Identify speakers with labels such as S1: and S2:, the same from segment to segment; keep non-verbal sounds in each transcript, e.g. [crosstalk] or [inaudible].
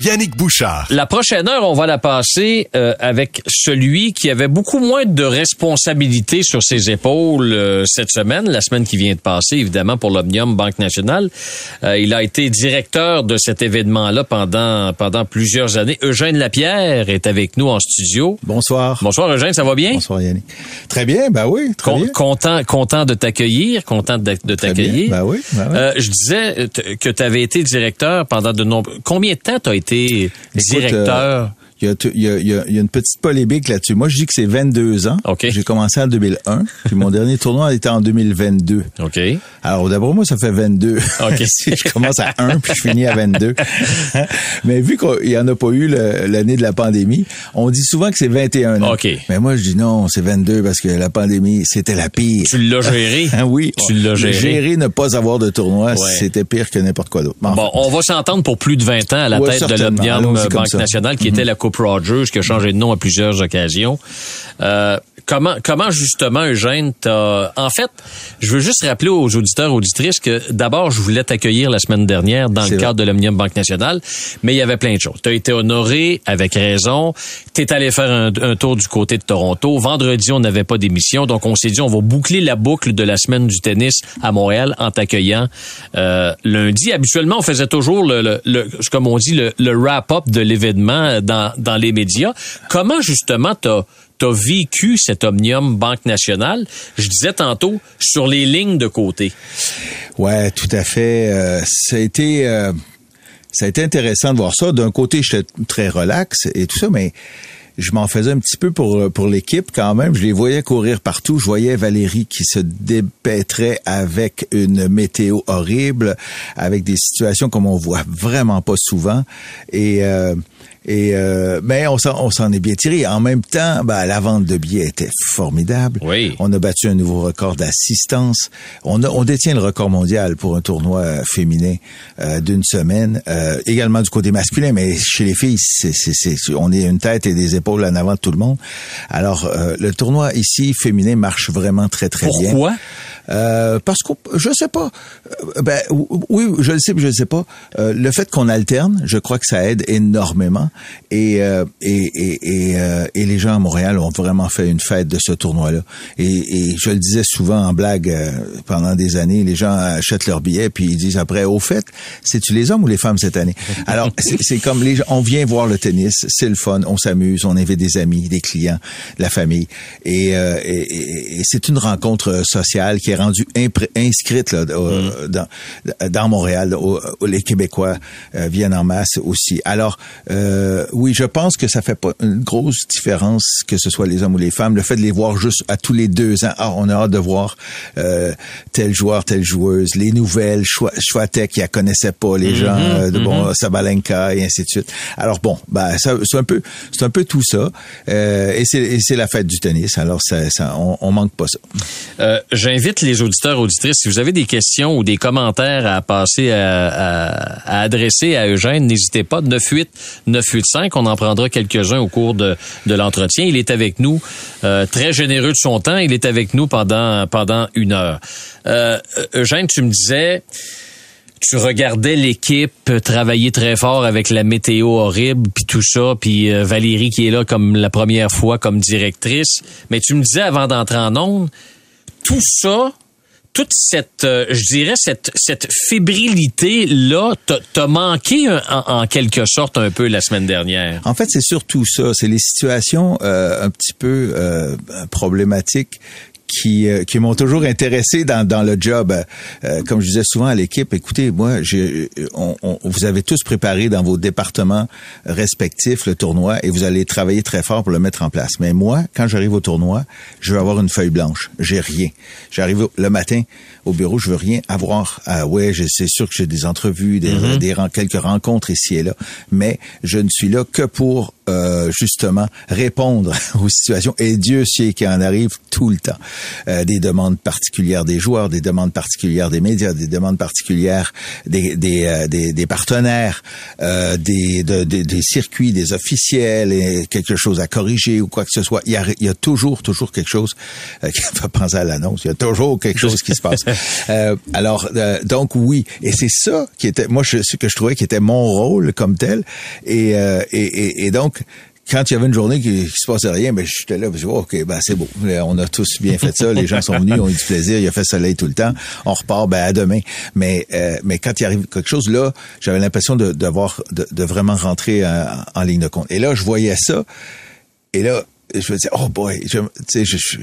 S1: Yannick Bouchard.
S2: La prochaine heure, on va la passer euh, avec celui qui avait beaucoup moins de responsabilités sur ses épaules euh, cette semaine, la semaine qui vient de passer, évidemment, pour l'Omnium Banque Nationale. Euh, il a été directeur de cet événement-là pendant, pendant plusieurs années. Eugène Lapierre est avec nous en studio.
S3: Bonsoir.
S2: Bonsoir, Eugène, ça va bien?
S3: Bonsoir, Yannick. Très bien, ben oui, très
S2: Con-
S3: bien.
S2: Content, content de t'accueillir, content de, de
S3: Très
S2: t'accueillir.
S3: bien, ben oui, ben oui.
S2: Euh, je disais euh, que tu avais été directeur pendant de nombreux... Combien de temps tu as été Directeur?
S3: euh, Il y, a, il, y a, il y a- une petite polémique là-dessus. Moi, je dis que c'est 22 ans.
S2: OK.
S3: J'ai commencé en 2001, puis mon dernier tournoi était en 2022.
S2: OK.
S3: Alors, d'après moi, ça fait 22.
S2: OK. [laughs]
S3: si je commence à 1 puis je finis à 22. [laughs] Mais vu qu'il n'y en a pas eu l'année de la pandémie, on dit souvent que c'est 21 ans.
S2: OK.
S3: Mais moi, je dis non, c'est 22 parce que la pandémie, c'était la pire.
S2: Tu l'as géré? [laughs]
S3: Oui.
S2: Tu l'as géré.
S3: Gérer ne pas avoir de tournoi,
S2: Ouais.
S3: c'était pire que n'importe quoi d'autre.
S2: Bon, on va s'entendre pour plus de 20 ans à la
S3: Ouais,
S2: tête de l'Omnium Banque
S3: ça.
S2: Nationale, qui était la Rogers, qui a changé de nom à plusieurs occasions. Euh, comment, comment justement, Eugène, t'as... En fait, je veux juste rappeler aux auditeurs, auditrices que d'abord, je voulais t'accueillir la semaine dernière dans le cadre de l'Omnium Banque Nationale, mais il y avait plein de choses. Tu as été honoré avec raison. Tu es allé faire un, un tour du côté de Toronto. Vendredi, on n'avait pas d'émission, donc on s'est dit, on va boucler la boucle de la semaine du tennis à Montréal en t'accueillant euh, lundi. Habituellement, on faisait toujours le, le, le- comme on dit, le, le wrap-up de l'événement dans, dans les médias. Comment justement t'as t'as vécu cet Omnium Banque Nationale? Je disais tantôt sur les lignes de côté.
S3: Ouais, tout à fait. Euh, ça a été euh, ça a été intéressant de voir ça. D'un côté, j'étais très relax et tout ça, mais je m'en faisais un petit peu pour pour l'équipe quand même. Je les voyais courir partout. Je voyais Valérie qui se dépêtrait avec une météo horrible, avec des situations comme on voit vraiment pas souvent. Et euh, et euh, mais on s'en on s'en est bien tiré. En même temps, ben, la vente de billets était formidable.
S2: Oui.
S3: On a battu un nouveau record d'assistance. On, a- on détient le record mondial pour un tournoi euh, féminin euh, d'une semaine. Euh, également du côté masculin, mais chez les filles, c'est, c'est, c'est- on est une tête et des épaules en avant de tout le monde. Alors, euh, le tournoi ici féminin marche vraiment très très bien.
S2: Pourquoi?
S3: Euh, parce que je sais pas. Euh, Ben oui, je le sais, mais je le sais pas. Euh, le fait qu'on alterne, je crois que ça aide énormément. Et euh, et et et, euh, et les gens à Montréal ont vraiment fait une fête de ce tournoi-là. Et, et je le disais souvent en blague pendant des années, les gens achètent leurs billets puis ils disent après au fait, c'est-tu les hommes ou les femmes cette année? Alors c'est c'est comme les gens, on vient voir le tennis, c'est le fun, on s'amuse, on invite des amis, des clients, la famille, et- et c'est une rencontre sociale qui est rendue inscrite là, au- dans, dans Montréal. où- où les Québécois euh, viennent en masse aussi. Alors euh, oui, je pense que ça fait pas une grosse différence que ce soit les hommes ou les femmes. Le fait de les voir juste à tous les deux ans, ah, on a hâte de voir euh, tel joueur, telle joueuse, les nouvelles, Chouatek qui la connaissait pas, les gens euh, de bon Sabalenka et ainsi de suite. Alors bon, ben c'est un peu, c'est un peu tout ça. Et c'est la fête du tennis. Alors ça, ça on, on manque pas ça.
S2: J'invite les auditeurs auditrices, si vous avez des questions ou des commentaires à passer à, adresser à Eugène, n'hésitez pas. 98 985, on en prendra quelques-uns au cours de, de l'entretien. Il est avec nous, euh, très généreux de son temps. Il est avec nous pendant pendant une heure. Euh, Eugène, tu me disais. Tu regardais l'équipe travailler très fort avec la météo horrible puis tout ça, puis euh, Valérie qui est là comme la première fois comme directrice. Mais tu me disais avant d'entrer en ondes, tout ça, toute cette, euh, je dirais cette cette fébrilité là, t'as manqué en quelque sorte un peu la semaine dernière?
S3: En fait, c'est surtout ça. C'est les situations euh, un petit peu euh, problématiques qui, euh, qui m'ont toujours intéressé dans, dans le job. Euh, comme je disais souvent à l'équipe, écoutez, moi, j'ai, on, on- vous avez tous préparé dans vos départements respectifs le tournoi et vous allez travailler très fort pour le mettre en place. Mais moi, quand j'arrive au tournoi, je veux avoir une feuille blanche. J'ai rien. J'arrive le matin au bureau, je veux rien avoir. Ah ouais, je- c'est sûr que j'ai des entrevues, des, des ren- quelques rencontres ici et là, mais je ne suis là que pour euh, justement répondre [laughs] aux situations. Et Dieu sait qu'il en arrive tout le temps. Euh, des demandes particulières des joueurs, des demandes particulières des médias, des demandes particulières des, des, euh, des, des partenaires, euh, des, de- des- des circuits, des officiels, et quelque chose à corriger ou quoi que ce soit. Il y a, il y a toujours, toujours quelque chose euh, [laughs] qui fait penser à l'annonce. Il y a toujours quelque chose qui se passe. [laughs] Euh, alors, euh, donc oui, et c'est ça qui était, moi, je, ce que je trouvais qui était mon rôle comme tel. Et, euh, et, et, et donc, quand il y avait une journée qui, qui se passait rien, ben j'étais là, je dis, oh, ok, ben c'est beau, Euh, on a tous bien fait ça, les gens sont venus, ont eu du plaisir, il a fait soleil tout le temps, on repart, ben à demain. Mais euh, mais quand il arrive quelque chose là, j'avais l'impression de d'avoir de, de vraiment rentrer en, en ligne de compte. Et là, je voyais ça, et là, je me disais, oh boy, je, tu sais, je, je-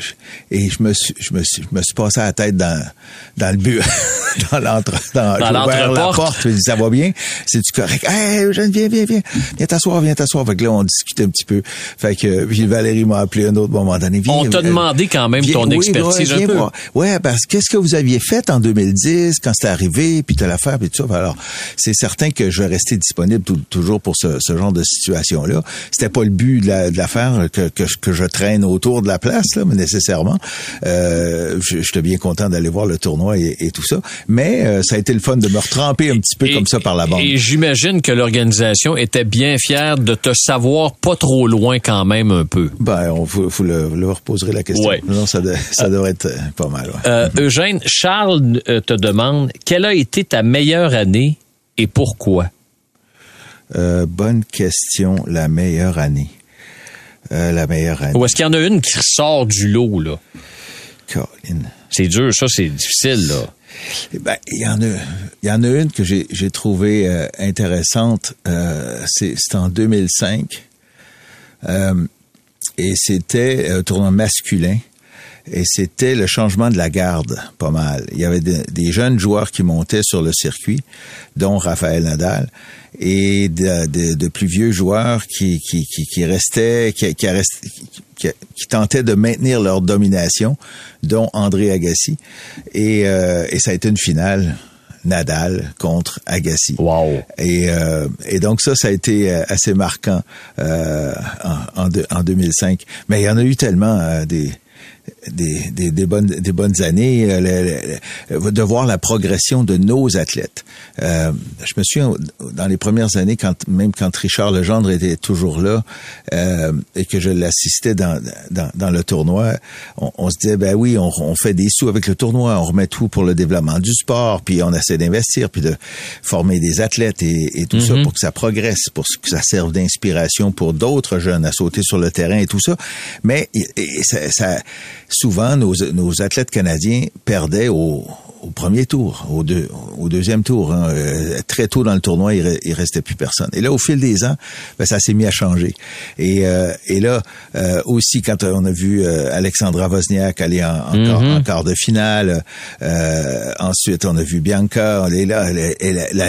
S3: et je me suis, je me suis, je me suis passé à la tête dans, dans le bureau, [laughs] dans l'entre, dans,
S2: Dans
S3: ouvert la porte, je me dis, ça va bien, c'est du correct? Hey, Eugène, viens, viens, viens, viens t'asseoir, viens t'asseoir. Fait que là, on discutait un petit peu. Fait que, puis Valérie m'a appelé un autre moment donné. Viens,
S2: On t'a demandé quand même
S3: viens-
S2: ton
S3: oui,
S2: expertise
S3: ouais,
S2: un
S3: viens
S2: peu.
S3: voir. Ouais, parce que qu'est-ce que vous aviez fait en 2010 quand c'était arrivé, puis t'as l'affaire, puis tout ça. Alors, c'est certain que je vais rester disponible tout- toujours pour ce, ce genre de situation-là. C'était pas le but de la- de l'affaire que, que, je- que je traîne autour de la place, là, mais nécessairement. Euh, je- J'étais bien content d'aller voir le tournoi et, et tout ça. Mais euh, ça a été le fun de me retremper un petit peu
S2: Et-
S3: comme ça par la bande.
S2: Et j'imagine que l'organisation était bien fière de te savoir pas trop loin quand même un peu.
S3: Ben, on vous, vous le, poserez la question.
S2: Ouais.
S3: Non, ça, de- ça devrait être euh, pas mal. ouais.
S2: Euh, Eugène, Charles euh, te demande quelle a été ta meilleure année et pourquoi?
S3: Euh, bonne question. La meilleure année. Euh, la meilleure année.
S2: Ou est-ce qu'il y en a une qui ressort du lot, là?
S3: Colin.
S2: C'est dur, ça, c'est difficile, là.
S3: Eh Ben, il y en a, il y en a une que j'ai, j'ai trouvée euh, intéressante. Euh, c'est, c'est en 2005. Euh, et c'était un tournoi masculin. Et c'était le changement de la garde, pas mal. Il y avait de- des jeunes joueurs qui montaient sur le circuit, dont Raphaël Nadal, et de, de- de plus vieux joueurs qui, qui, qui, qui restaient, qui, qui, qui- qui tentaient de maintenir leur domination, dont André Agassi. Et, euh, et ça a été une finale. Nadal contre Agassi.
S2: Wow.
S3: Et, euh, et donc ça, ça a été euh, assez marquant euh, en, en, en 2005. Mais il y en a eu tellement euh, des, des, des, des bonnes, des bonnes années, euh, le- le- de voir la progression de nos athlètes. Euh, je me souviens, dans les premières années, quand même quand Richard Legendre était toujours là euh, et que je l'assistais dans, dans, dans le tournoi, on, on se disait, ben oui, on, on fait des sous avec le tournoi, on remet tout pour le développement du sport, puis on essaie d'investir, puis de former des athlètes et, et tout ça pour que ça progresse, pour que ça serve d'inspiration pour d'autres jeunes à sauter sur le terrain et tout ça. Mais et- et ça, ça- souvent, nos, athlètes canadiens perdaient au, au premier tour, au, deux, au deuxième tour. hein. Euh, très tôt dans le tournoi, il, re- il restait plus personne. Et là, au fil des ans, ben, ça s'est mis à changer. Et, euh, et là, euh, aussi, quand on a vu euh, Alexandra Wozniak aller en, en, quart, en quart de finale, euh, ensuite, on a vu Bianca, est là,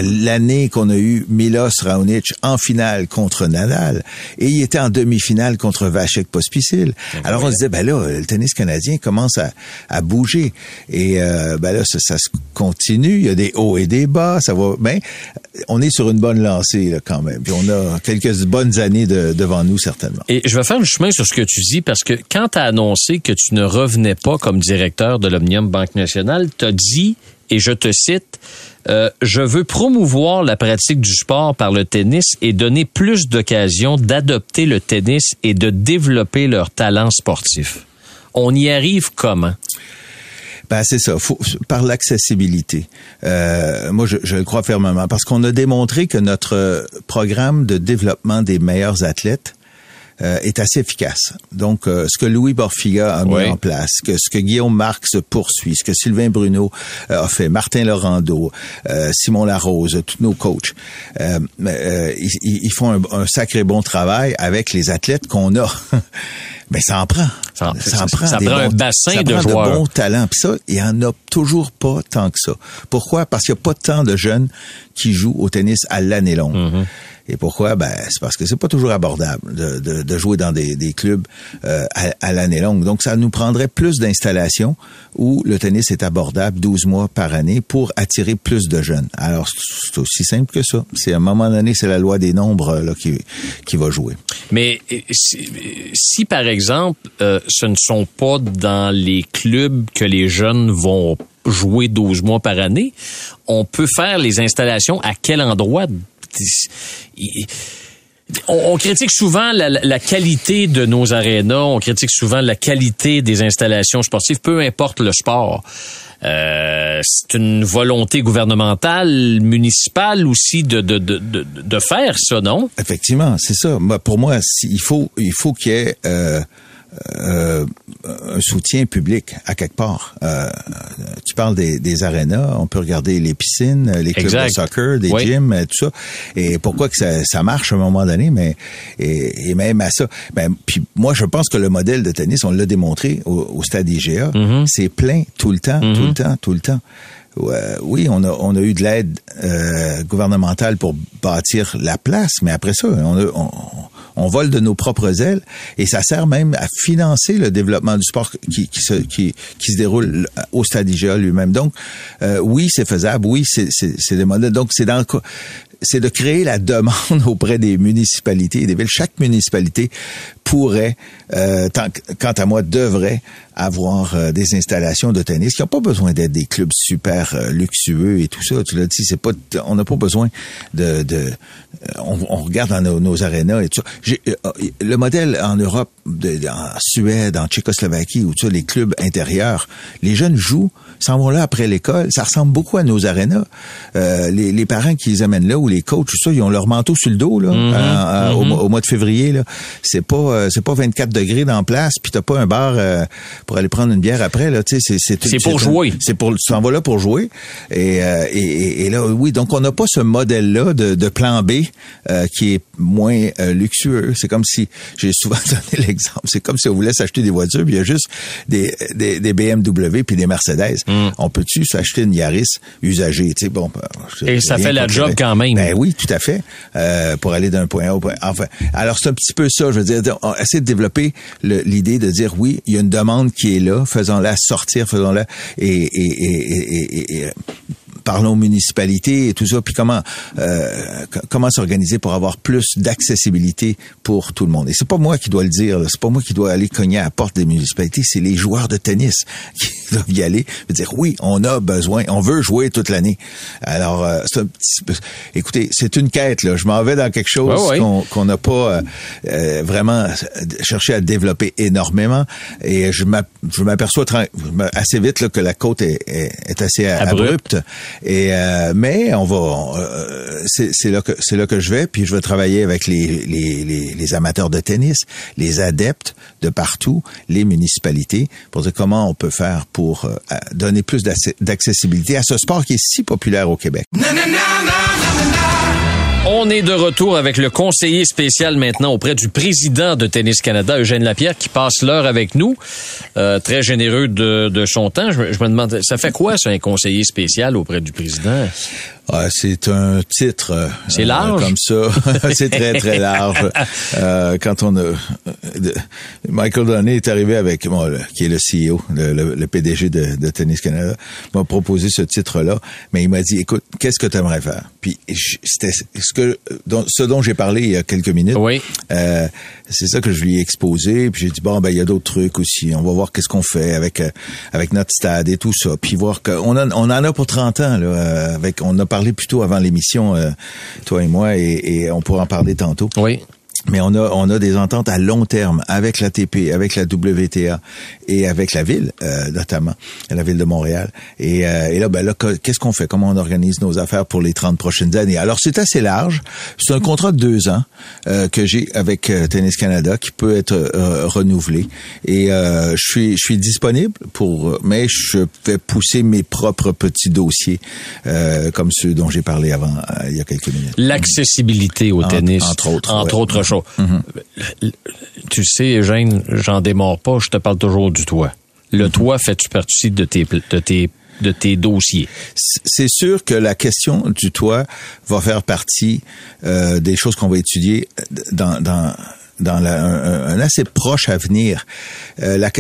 S3: l'année qu'on a eu Milos Raonic en finale contre Nadal, et il était en demi-finale contre Vachek Pospisil. Alors on se disait, ben là, le tennis canadien commence à, à bouger. Et euh, ben là, ça, ça se continue, il y a des hauts et des bas, ça va. Ben, on est sur une bonne lancée quand même. Puis on a quelques bonnes années de- devant nous certainement.
S2: Et je vais faire le chemin sur ce que tu dis parce que quand tu as annoncé que tu ne revenais pas comme directeur de l'Omnium Banque Nationale, tu as dit, et je te cite, euh, je veux promouvoir la pratique du sport par le tennis et donner plus d'occasions d'adopter le tennis et de développer leur talent sportif. On y arrive comment?
S3: Ben c'est ça, par l'accessibilité. Euh, moi, je, je le crois fermement, parce qu'on a démontré que notre programme de développement des meilleurs athlètes euh, est assez efficace. Donc, euh, ce que Louis Borfiga a mis en place, que ce que Guillaume Marx poursuit, ce que Sylvain Bruno euh, a fait, Martin Laurando, euh, Simon Larose, tous nos coachs, euh, euh, ils, ils- font un, un sacré bon travail avec les athlètes qu'on a. [laughs] Mais ça en prend.
S2: Ça en-
S3: prend.
S2: ça prend un
S3: bons-
S2: bassin
S3: ça
S2: de
S3: prend
S2: joueurs.
S3: bons talents. Puis ça, il y en a toujours pas tant que ça. Pourquoi? Parce qu'il n'y a pas tant de jeunes qui jouent au tennis à l'année longue.
S2: Mm-hmm.
S3: Et pourquoi? Ben, c'est parce que c'est pas toujours abordable de, de, de jouer dans des, des clubs euh, à, à l'année longue. Donc, ça nous prendrait plus d'installations où le tennis est abordable 12 mois par année pour attirer plus de jeunes. Alors, c'est aussi simple que ça. C'est à un moment donné, c'est la loi des nombres euh, là, qui, qui va jouer.
S2: Mais si, si, par exemple, euh, ce ne sont pas dans les clubs que les jeunes vont jouer 12 mois par année, on peut faire les installations à quel endroit? On, critique souvent la, la- qualité de nos arénas, on critique souvent la qualité des installations sportives, peu importe le sport. Euh, c'est une volonté gouvernementale, municipale aussi de, de, de, de, faire ça, non?
S3: Effectivement, c'est ça. Pour moi, il faut il faut qu'il y ait euh, euh, un soutien public à quelque part. Euh, tu parles des, des arénas, on peut regarder les piscines, les clubs
S2: Exact.
S3: de soccer, des
S2: Oui.
S3: gyms, euh, tout ça. Et pourquoi que ça, ça marche à un moment donné, mais et, et même à ça. Ben, puis moi, je pense que le modèle de tennis, on l'a démontré au, au stade IGA, c'est plein tout le temps, tout le temps, tout le temps. Oui, on a, on a eu de l'aide euh, gouvernementale pour bâtir la place, mais après ça, on, a- on, on vole de nos propres ailes et ça sert même à financer le développement du sport qui, qui, se, qui, qui se déroule au Stade IGA lui-même. Donc, euh, oui, c'est faisable, oui, c'est des modèles. Donc, c'est dans c'est de créer la demande [laughs] auprès des municipalités et des villes. Chaque municipalité pourrait, euh, tant, quant à moi, devrait avoir euh, des installations de tennis qui n'ont pas besoin d'être des clubs super euh, luxueux et tout ça. Tu l'as dit, c'est pas, on n'a pas besoin de, de on, regarde dans nos, nos arénas et tout ça. Euh, le modèle en Europe, en Suède, en Tchécoslovaquie, où tu les clubs intérieurs, les jeunes jouent, s'en vont là après l'école. Ça ressemble beaucoup à nos arénas. Euh, les, les parents qui les amènent là ou les coachs, tout ça, ils ont leur manteau sur le dos là, euh, euh, au, mois- au mois de février. Là, c'est pas, euh, c'est pas 24 degrés dans place, puis t'as pas un bar euh, pour aller prendre une bière après. Là, c'est, c'est,
S2: C'est pour jouer.
S3: c'est pour, tu t'en vas là pour jouer. Et, euh, et, et- là, oui, donc on n'a pas ce modèle-là de, de plan B euh, qui est moins euh, luxueux. C'est comme si, j'ai souvent [laughs] donné l'exemple, c'est comme si on voulait s'acheter des voitures, puis il y a juste des, des, des BMW puis des Mercedes. On peut-tu s'acheter une Yaris usagée? Tu sais, bon, ben,
S2: Et ça fait la job quand même.
S3: Ben oui, tout à fait. Euh, pour aller d'un point A au point Enfin, alors c'est un petit peu ça. Je veux dire, on essaie de développer l'idée de dire oui, il y a une demande qui est là, faisons-la sortir, faisons-la et, et, et, et- parlons aux municipalités et tout ça, puis comment euh, comment s'organiser pour avoir plus d'accessibilité pour tout le monde. Et c'est pas moi qui dois le dire, c'est pas moi qui dois aller cogner à la porte des municipalités, c'est les joueurs de tennis [laughs] qui doivent y aller, et dire oui, on a besoin, on veut jouer toute l'année. Alors, euh, c'est un petit peu, écoutez, c'est une quête là. Je m'en vais dans quelque chose
S2: Ouais, ouais.
S3: qu'on n'a pas euh, euh, vraiment cherché à développer énormément. Et je m'ap- je m'aperçois assez vite là, que la côte est, est, est assez
S2: Abrupte.
S3: abrupte. Et euh, mais on va, euh, c'est là que c'est là que je vais. Puis je vais travailler avec les, les, les, amateurs de tennis, les adeptes de partout, les municipalités, pour dire comment on peut faire pour euh, donner plus d'accessibilité à ce sport qui est si populaire au Québec.
S2: On est de retour avec le conseiller spécial maintenant auprès du président de Tennis Canada, Eugène Lapierre, qui passe l'heure avec nous. Euh, très généreux de, son temps. Je, me- je me demande, ça fait quoi, ça, un conseiller spécial auprès du président?
S3: Ah, c'est un titre. euh,
S2: C'est
S3: euh,
S2: large?
S3: comme ça. [laughs] c'est très, très large. [laughs] Euh, quand on a... euh, Michael Donnet est arrivé avec... Bon, le- qui est le CEO, le, le- le PDG de, de Tennis Canada, m'a proposé ce titre-là. Mais il m'a dit, écoute, qu'est-ce que tu aimerais faire? Puis c'était ce, que, dont, ce dont j'ai parlé il y a quelques minutes.
S2: Oui.
S3: Euh, c'est ça que je lui ai exposé. Puis j'ai dit bon ben il y a d'autres trucs aussi. On va voir qu'est-ce qu'on fait avec avec notre stade et tout ça. Puis voir qu'on on en a pour 30 ans là. avec on a parlé plutôt avant l'émission euh, toi et moi et, et on pourra en parler tantôt.
S2: Oui.
S3: Mais on a on a des ententes à long terme avec l'ATP, avec la WTA et avec la ville euh, notamment, la ville de Montréal. Et, euh, et là ben là qu'est-ce qu'on fait? Comment on organise nos affaires pour les 30 prochaines années? Alors c'est assez large. C'est un contrat de deux ans euh, que j'ai avec euh, Tennis Canada qui peut être euh, renouvelé. Et je suis je suis disponible pour, mais je vais pousser mes propres petits dossiers comme ceux dont j'ai parlé avant il y a quelques minutes.
S2: L'accessibilité au tennis,
S3: entre autres,
S2: entre
S3: ouais.
S2: autres choses.
S3: Mm-hmm.
S2: Tu sais, Eugène, j'en démarre pas, je te parle toujours du toit. Le toit fait-tu partie de tes, de tes de tes dossiers?
S3: C'est sûr que la question du toit va faire partie euh, des choses qu'on va étudier dans, dans, dans la, un, un, assez proche avenir. Euh, la,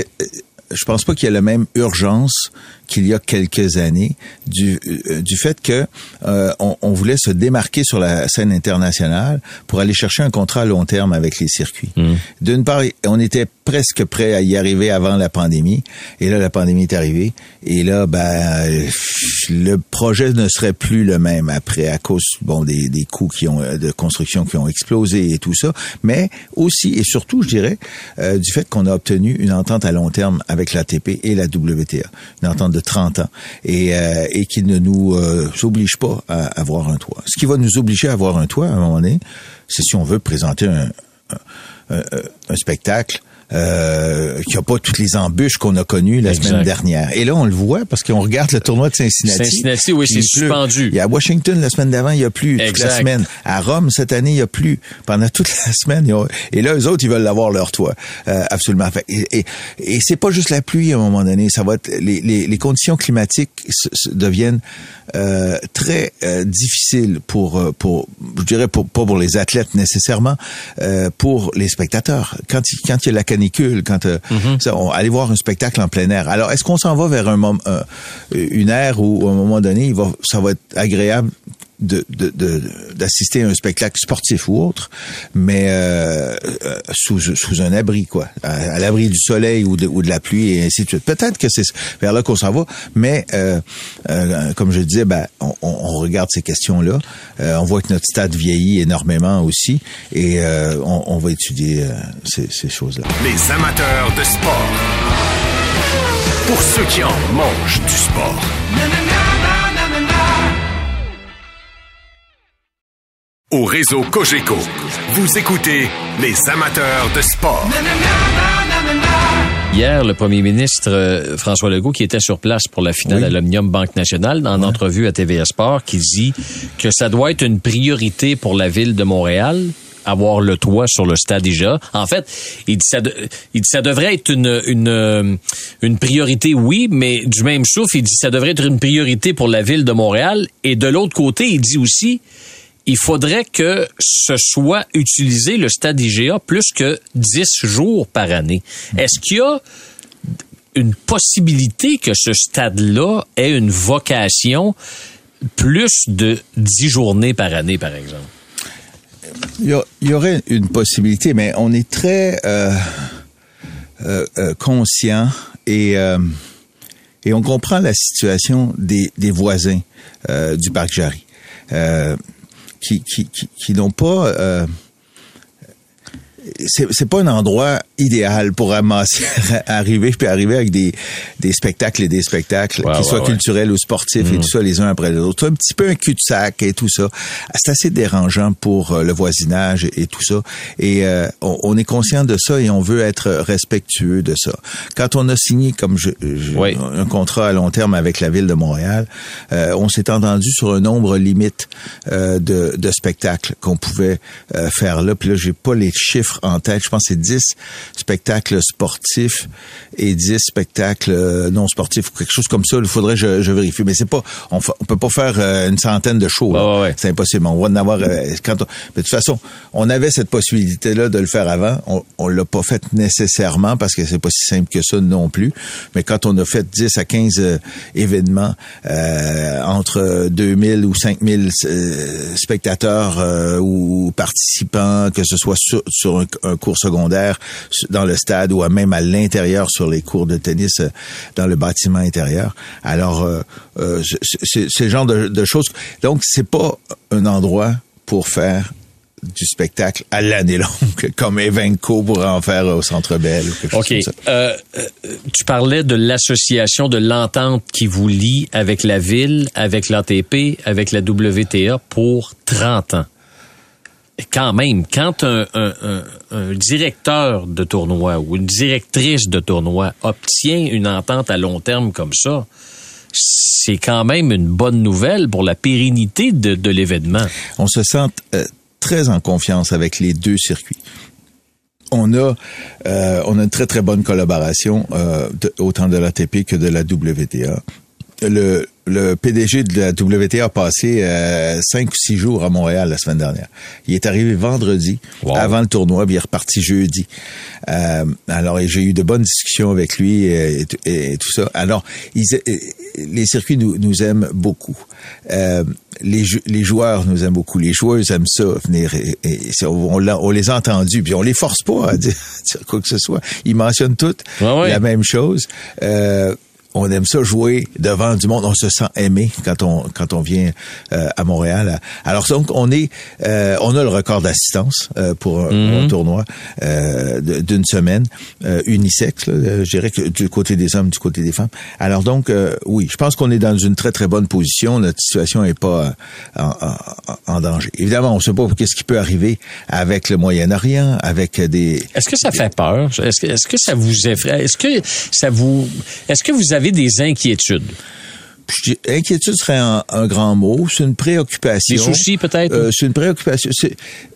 S3: je pense pas qu'il y ait la même urgence qu'il y a quelques années du, euh, du fait que euh, on, on, voulait se démarquer sur la scène internationale pour aller chercher un contrat à long terme avec les circuits. Mmh. D'une part, on était presque prêt à y arriver avant la pandémie, et là la pandémie est arrivée, et là ben le projet ne serait plus le même après à cause bon des, des coûts qui ont de construction qui ont explosé et tout ça, mais aussi et surtout je dirais euh, du fait qu'on a obtenu une entente à long terme avec l'ATP et la WTA, une entente de 30 ans et, euh, et qui ne nous euh, oblige pas à avoir un toit. Ce qui va nous obliger à avoir un toit à un moment donné, c'est si on veut présenter un spectacle euh, qui a pas toutes les embûches qu'on a connues la exact. semaine dernière. Et là, on le voit parce qu'on regarde le tournoi de Cincinnati.
S2: Cincinnati, oui, c'est suspendu.
S3: Il y a à Washington la semaine d'avant, il y a plus toute la semaine. À Rome cette année, il y a plus pendant toute la [laughs] semaine. A... Et là, eux autres, ils veulent avoir leur toit, euh, absolument. Et, et, et c'est pas juste la pluie à un moment donné. Ça va être les, les, les conditions climatiques deviennent euh, très euh, difficiles pour pour je dirais pour, pas pour les athlètes nécessairement, euh, pour les spectateurs. Quand il, quand il y a la canicule, quand euh, mm -hmm. ça, on, aller voir un spectacle en plein air. Alors, est-ce qu'on s'en va vers un moment, euh, une ère où, à un moment donné, il va, ça va être agréable? De, d'assister à un spectacle sportif ou autre, mais euh, sous, sous un abri, quoi, à, l'abri du soleil ou de, ou de la pluie et ainsi de suite. Peut-être que c'est vers là qu'on s'en va, mais euh, euh, comme je disais, ben, on, on regarde ces questions-là. on voit que notre stade vieillit énormément aussi, et on, on, va étudier ces, ces choses-là.
S1: Les amateurs de sport. Pour ceux qui en mangent du sport. Au réseau Cogeco, vous écoutez les amateurs de sport.
S2: Hier, le premier ministre euh, François Legault, qui était sur place pour la finale oui. à l'Omnium Banque Nationale, en ouais. entrevue à TVA Sport, qui dit que ça doit être une priorité pour la ville de Montréal avoir le toit sur le stade IGA. En fait, il dit ça, de, il dit ça devrait être une, une, une priorité, oui, mais du même souffle, il dit ça devrait être une priorité pour la ville de Montréal. Et de l'autre côté, il dit aussi il faudrait que ce soit utilisé, le stade IGA, plus que 10 jours par année. Est-ce qu'il y a une possibilité que ce stade-là ait une vocation plus de 10 journées par année, par exemple?
S3: Il y, aurait une possibilité, mais on est très euh, euh, euh, conscient et, et on comprend la situation des, des voisins du parc Jarry qui, qui, qui, qui n'ont pas... C'est pas un endroit idéal pour ramasser, [laughs] arriver puis arriver avec des, des spectacles et des spectacles
S2: ouais,
S3: qui
S2: ouais,
S3: soient
S2: ouais.
S3: culturels ou sportifs mmh. et tout ça les uns après les autres. C'est un petit peu un cul-de-sac et tout ça. C'est assez dérangeant pour euh, le voisinage et, tout ça. Et euh, on, on, est conscient de ça et on veut être respectueux de ça. Quand on a signé comme je, je,
S2: oui.
S3: un contrat à long terme avec la ville de Montréal, euh, on s'est entendu sur un nombre limite euh, de, de spectacles qu'on pouvait euh, faire là. Puis là, j'ai pas les chiffres en tête. Je pense que c'est 10 spectacles sportifs et 10 spectacles non sportifs ou quelque chose comme ça. Il faudrait que je, je vérifie. Mais c'est pas, on, on peut pas faire euh, une centaine de shows.
S2: Ouais, ouais.
S3: C'est impossible. On va en avoir, euh, quand on, mais de toute façon, on avait cette possibilité-là de le faire avant. On, on l'a pas fait nécessairement parce que c'est pas si simple que ça non plus. Mais quand on a fait 10 à 15 euh, événements euh, entre 2000 ou 5000 spectateurs ou participants, que ce soit sur, sur un, un cours secondaire dans le stade ou même à l'intérieur sur les cours de tennis dans le bâtiment intérieur. Alors, euh, euh, c'est le genre de, de, choses. Donc, c'est pas un endroit pour faire du spectacle à l'année longue, [laughs] comme Evenco pourrait en faire au Centre Bell ou quelque chose comme ça.
S2: Euh, euh, tu parlais de l'association, de l'entente qui vous lie avec la ville, avec l'ATP, avec la WTA pour 30 ans. Quand même, quand un, un- un- un directeur de tournoi ou une directrice de tournoi obtient une entente à long terme comme ça, c'est quand même une bonne nouvelle pour la pérennité de, de l'événement.
S3: On se sent euh, très en confiance avec les deux circuits. On a, euh, on a une très très bonne collaboration euh, de- autant de l'ATP que de la WTA. Le, le PDG de la WTA a passé euh, cinq ou six jours à Montréal la semaine dernière. Il est arrivé vendredi
S2: Wow.
S3: avant le tournoi, puis il est reparti jeudi. Euh, alors j'ai eu de bonnes discussions avec lui et, et tout- et tout ça. Alors ils, les circuits nous, nous aiment beaucoup. Euh, les, les joueurs nous aiment beaucoup. Les joueuses aiment ça venir. Et, et on, on les a entendus, puis on les force pas à [laughs] dire, dire quoi que ce soit. Ils mentionnent toutes
S2: Ouais, ouais.
S3: la même chose. Euh, on aime ça jouer devant du monde. On se sent aimé quand on quand on vient euh, à Montréal. Alors donc on est euh, on a le record d'assistance euh, pour, un,
S2: Mhm.
S3: un tournoi euh, d'une semaine euh, unisexe. euh, je dirais que du côté des hommes, du côté des femmes. Alors donc euh, oui, je pense qu'on est dans une très très bonne position. Notre situation est pas euh, en, en- en danger. Évidemment, on sait pas qu'est-ce qui peut arriver avec le Moyen-Orient, avec des
S2: Est-ce que ça fait peur? Est-ce que, est-ce que ça vous effraie? Est-ce que ça vous, est-ce que vous avez des inquiétudes?
S3: Inquiétude serait un, un grand mot. C'est une préoccupation.
S2: Des soucis, peut-être?
S3: Euh, c'est une préoccupation.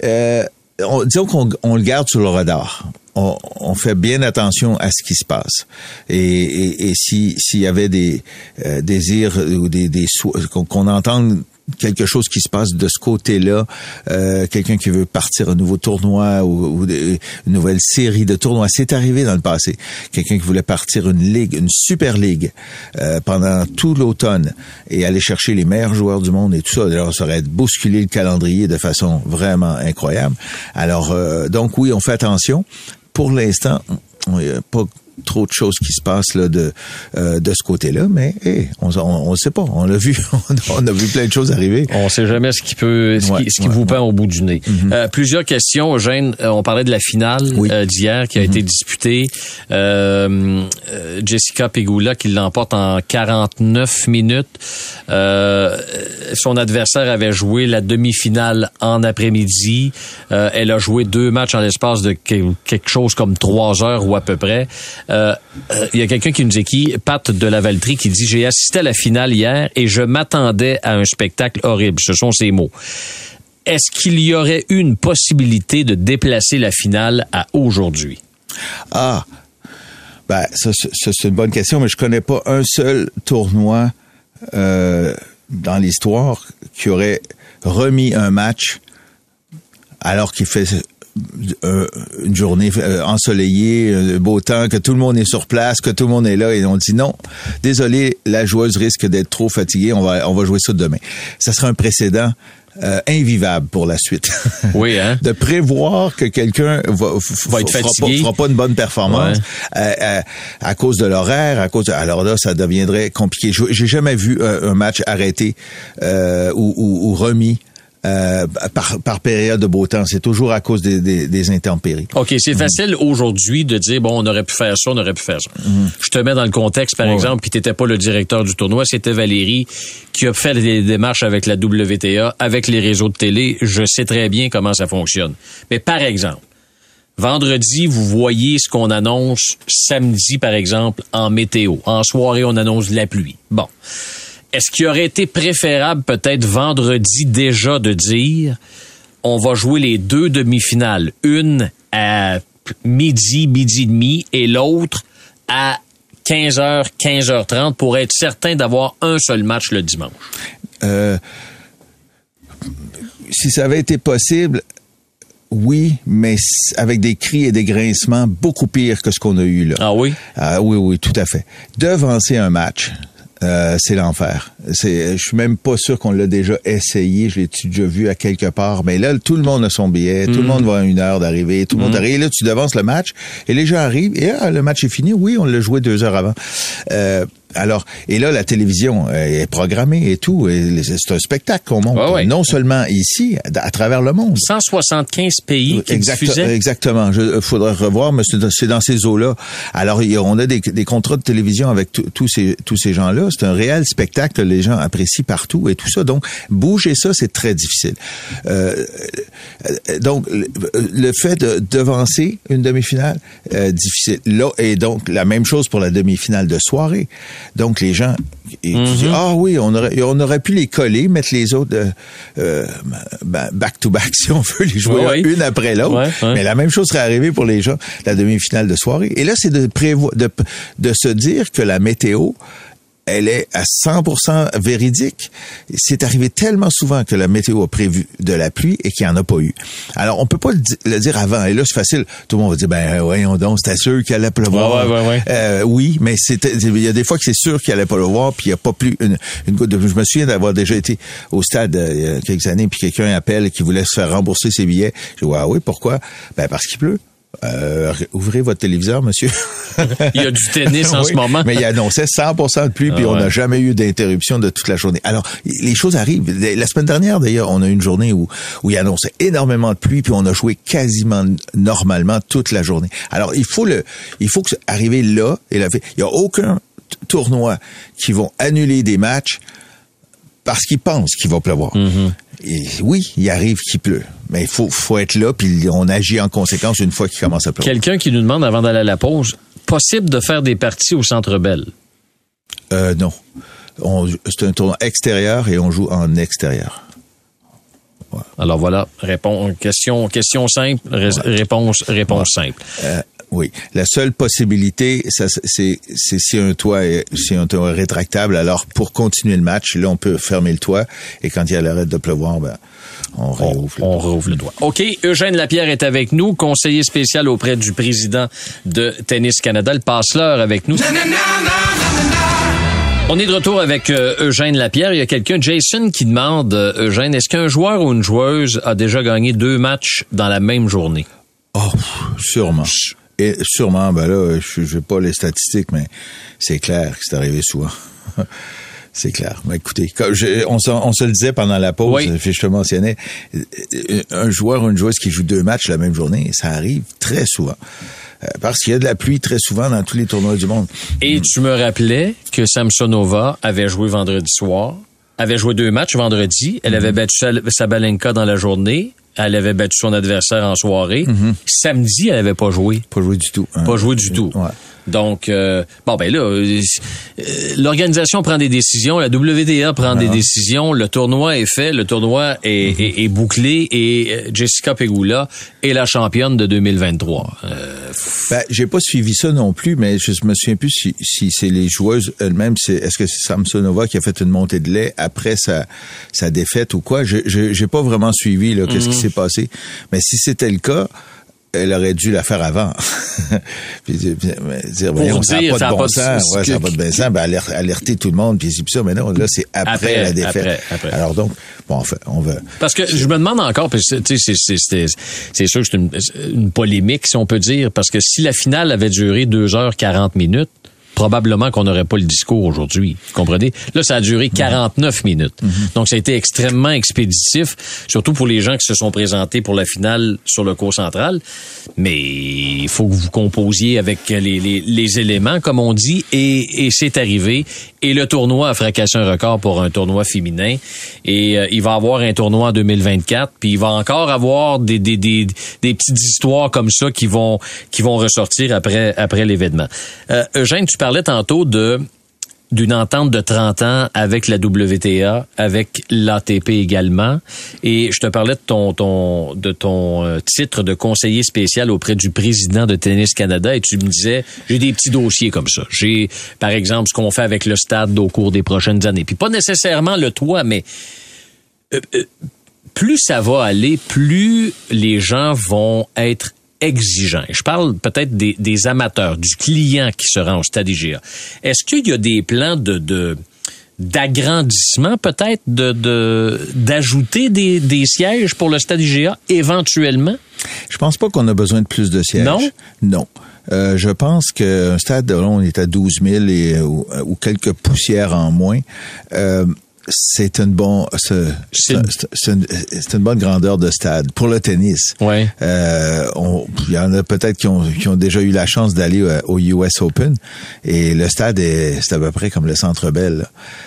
S3: Euh, on- disons qu'on on le garde sur le radar. On, on fait bien attention à ce qui se passe. Et, et, et si s'il y avait des euh, désirs ou des, des qu'on entende quelque chose qui se passe de ce côté-là, euh, quelqu'un qui veut partir un nouveau tournoi ou, une nouvelle série de tournois, c'est arrivé dans le passé. Quelqu'un qui voulait partir une ligue, une super ligue euh, pendant tout l'automne et aller chercher les meilleurs joueurs du monde et tout ça. Alors, ça aurait bousculé le calendrier de façon vraiment incroyable. Alors, euh, donc oui, on fait attention. Pour l'instant, pas trop de choses qui se passent là de euh, de ce côté-là, mais hey, on on, on sait pas, on l'a vu, [laughs] on a vu plein de choses arriver.
S2: On sait jamais ce qui peut, ce
S3: Ouais,
S2: qui, ce qui
S3: ouais,
S2: vous
S3: ouais.
S2: pend au bout du nez. Euh, plusieurs questions, Eugène. Euh, on parlait de la finale
S3: Oui.
S2: euh, d'hier qui a été disputée. Euh, Jessica Pegula qui l'emporte en 49 minutes. Euh, son adversaire avait joué la demi-finale en après-midi. Euh, elle a joué deux matchs en l'espace de que- quelque chose comme trois heures ou à peu près. Euh, euh, Il y a quelqu'un qui nous écrit, Pat de la Valtrie, qui dit J'ai assisté à la finale hier et je m'attendais à un spectacle horrible. Ce sont ses mots. Est-ce qu'il y aurait eu une possibilité de déplacer la finale à aujourd'hui?
S3: Ah, ben ça, c'est une bonne question, mais je connais pas un seul tournoi euh, dans l'histoire qui aurait remis un match alors qu'il fait euh, une journée euh, ensoleillée, euh, beau temps, que tout le monde est sur place, que tout le monde est là, et on dit non, désolé, la joueuse risque d'être trop fatiguée, on va, on va jouer ça demain. Ça sera un précédent euh, invivable pour la suite. [laughs]
S2: Oui, hein?
S3: de prévoir que quelqu'un va,
S2: être
S3: fera
S2: fatigué.
S3: Pas, fera pas une bonne performance
S2: Ouais.
S3: euh, à cause de l'horaire, à cause de- alors là ça deviendrait compliqué. J'ai jamais vu un, un match arrêté euh, ou, ou- ou remis euh, par, par période de beau temps. C'est toujours à cause des, des, des intempéries.
S2: OK, c'est facile aujourd'hui de dire, bon, on aurait pu faire ça, on aurait pu faire ça. Je te mets dans le contexte, par
S3: Ouais,
S2: exemple, puis t'étais pas le directeur du tournoi, c'était Valérie qui a fait les démarches avec la WTA, avec les réseaux de télé. Je sais très bien comment ça fonctionne. Mais par exemple, vendredi, vous voyez ce qu'on annonce samedi, par exemple, en météo. En soirée, on annonce de la pluie. Bon. Est-ce qu'il aurait été préférable peut-être vendredi déjà de dire on va jouer les deux demi-finales, une à midi, midi et demi et l'autre à 15h, 15h30 pour être certain d'avoir un seul match le dimanche?
S3: Euh, si ça avait été possible, oui, mais avec des cris et des grincements beaucoup pires que ce qu'on a eu là.
S2: Ah oui?
S3: Ah oui, oui, tout à fait. Devancer un match, euh, c'est l'enfer. C'est, je suis même pas sûr qu'on l'a déjà essayé. Je l'ai déjà vu à quelque part? Mais là, tout le monde a son billet. Tout le monde va à une heure d'arriver. Tout le monde arrive. Et là, tu devances le match. Et les gens arrivent. Et ah, le match est fini. Oui, on l'a joué deux heures avant. Euh, alors, et là, la télévision euh, est programmée et tout. Et c'est un spectacle qu'on
S2: ouais.
S3: Non seulement ici, à travers le monde.
S2: 175 pays qui
S3: Exact-
S2: diffusaient.
S3: exactement. Il faudrait revoir, mais c'est dans- ces eaux-là. Alors, on a des, des contrats de télévision avec tous- ces, tous ces gens-là. C'est un réel spectacle que les gens apprécient partout et tout ça. Donc, bouger ça, c'est très difficile. Euh, euh, donc, le, le fait de devancer une demi-finale, euh, difficile. Là, et donc, la même chose pour la demi-finale de soirée. Donc, les gens, et tu dis, ah oui, on aurait, on aurait pu les coller, mettre les autres euh, euh, back-to-back, [laughs] si on veut, les jouer une après l'autre. Mais la même chose serait arrivée pour les gens, la demi-finale de soirée. Et là, c'est de prévoir, de, de se dire que la météo, elle est à 100% véridique. C'est arrivé tellement souvent que la météo a prévu de la pluie et qu'il n'y en a pas eu. Alors, on peut pas le, di- le dire avant. Et là, c'est facile. Tout le monde va dire, ben, voyons donc, c'était sûr qu'il allait pleuvoir.
S2: Ouais, ouais, ouais, ouais.
S3: Euh, oui, mais c'était, il y a des fois que c'est sûr qu'il allait pas le voir, puis il n'y a pas plus une, une goutte de. Je me souviens d'avoir déjà été au stade euh, il y a quelques années, puis quelqu'un appelle qui voulait se faire rembourser ses billets. Je dis, ah oui, pourquoi? Ben, parce qu'il pleut. Euh, ouvrez votre téléviseur, monsieur. [laughs]
S2: Il y a du tennis en [laughs]
S3: Oui,
S2: ce moment.
S3: Mais il annonçait 100% de pluie, puis
S2: Ah
S3: on n'a
S2: ouais.
S3: jamais eu d'interruption de toute la journée. Alors, les choses arrivent. La semaine dernière, d'ailleurs, on a eu une journée où, où il annonçait énormément de pluie, puis on a joué quasiment normalement toute la journée. Alors, il faut le, il faut que arriver là, et la, il y a aucun tournoi qui vont annuler des matchs parce qu'ils pensent qu'il va pleuvoir.
S2: Mm-hmm.
S3: Et oui, il arrive qu'il pleut, mais il faut, faut être là, puis on agit en conséquence une fois qu'il commence à pleuvoir.
S2: Quelqu'un qui nous demande avant d'aller à la pause, possible de faire des parties au Centre Bell?
S3: Euh, non. On- C'est un tournoi extérieur et on joue en extérieur.
S2: Alors voilà, répond, question, question simple, ré- réponse, réponse simple.
S3: Euh, oui. La seule possibilité, c'est si un toit est, si un toit est rétractable. Alors, pour continuer le match, là, on peut fermer le toit. Et quand il y a l'arrêt de pleuvoir, ben, on réouvre. le
S2: On
S3: toit.
S2: rouvre le doigt. OK, Eugène Lapierre est avec nous, conseiller spécial auprès du président de Tennis Canada. Le passe-l'heure avec nous. On est de retour avec euh, Eugène Lapierre. Il y a quelqu'un, Jason, qui demande, euh, Eugène, est-ce qu'un joueur ou une joueuse a déjà gagné deux matchs dans la même journée?
S3: Oh, sûrement. Et sûrement, ben là, je n'ai pas les statistiques, mais c'est clair que c'est arrivé souvent. [laughs] C'est clair. Mais écoutez, je- on, se le disait pendant la pause,
S2: Oui.
S3: puis je te mentionnais, euh, un joueur ou une joueuse qui joue deux matchs la même journée, ça arrive très souvent. Euh, Parce qu'il y a de la pluie très souvent dans tous les tournois du monde.
S2: Et tu me rappelais que Samsonova avait joué vendredi soir, avait joué deux matchs vendredi. Elle avait battu Sabalenka dans la journée. Elle avait battu son adversaire en soirée. Samedi, elle avait pas joué.
S3: Pas joué du tout. hein.
S2: Pas joué du tout.
S3: Ouais.
S2: Donc, euh, bon, ben là, euh, euh, l'organisation prend des décisions, la WTA prend des décisions, le tournoi est fait, le tournoi est,
S3: Mm-hmm.
S2: est- est bouclé et euh, Jessica Pegula est la championne de 2023. Euh,
S3: Ben, j'ai pas suivi ça non plus, mais je me souviens plus si, si c'est les joueuses elles-mêmes, c'est, est-ce que c'est Samsonova qui a fait une montée de lait après sa, sa défaite ou quoi? Je, je- j'ai pas vraiment suivi, là, qu'est-ce qui s'est passé. Mais si c'était le cas, elle aurait dû la faire avant. [laughs] puis dire, mais dire, voyons, ça n'a
S2: ça
S3: pas
S2: a
S3: de bon sens, ouais, ça n'a pas de bon sens, ben, aler- alerter tout le monde, puis ça, mais non, là, c'est après,
S2: Après,
S3: la défaite.
S2: après, après.
S3: Alors donc, bon, enfin, on va...
S2: Parce que je me demande encore, parce que tu sais, c'est- c'est c'est- c'est sûr que c'est une, une polémique, si on peut dire, parce que si la finale avait duré 2h40 minutes, probablement qu'on n'aurait pas le discours aujourd'hui. Vous comprenez? Là, ça a duré 49 minutes. Donc, ça a été extrêmement expéditif, surtout pour les gens qui se sont présentés pour la finale sur le cours central. Mais il faut que vous composiez avec les, les, les éléments, comme on dit, et, et c'est arrivé. Et le tournoi a fracassé un record pour un tournoi féminin. Et euh, il va avoir un tournoi en 2024. Puis il va encore avoir des, des, des, des petites histoires comme ça qui vont qui vont ressortir après après l'événement. Euh, Eugène, tu parlais tantôt d'une entente de 30 ans avec la WTA, avec l'ATP également. Et je te parlais de ton, ton, de ton euh, titre de conseiller spécial auprès du président de Tennis Canada et tu me disais, j'ai des petits dossiers comme ça. J'ai, par exemple, ce qu'on fait avec le stade au cours des prochaines années. Puis pas nécessairement le toit, mais euh, euh, plus ça va aller, plus les gens vont être exigeants. Je parle peut-être des, des amateurs, du client qui se rend au stade IGA. Est-ce qu'il y a des plans de, de d'agrandissement peut-être, de de- d'ajouter des, des sièges pour le stade IGA éventuellement?
S3: Je pense pas qu'on a besoin de plus de sièges.
S2: Non?
S3: Non. Euh, je pense qu'un stade, là, on est à 12 000 et, ou, ou quelques poussières en moins. Euh, c'est une bon, une, une bonne grandeur de stade pour le tennis.
S2: Ouais.
S3: Euh, on- il y en a peut-être qui ont, qui ont déjà eu la chance d'aller euh, au US Open et le stade est, c'est à peu près comme le Centre Bell.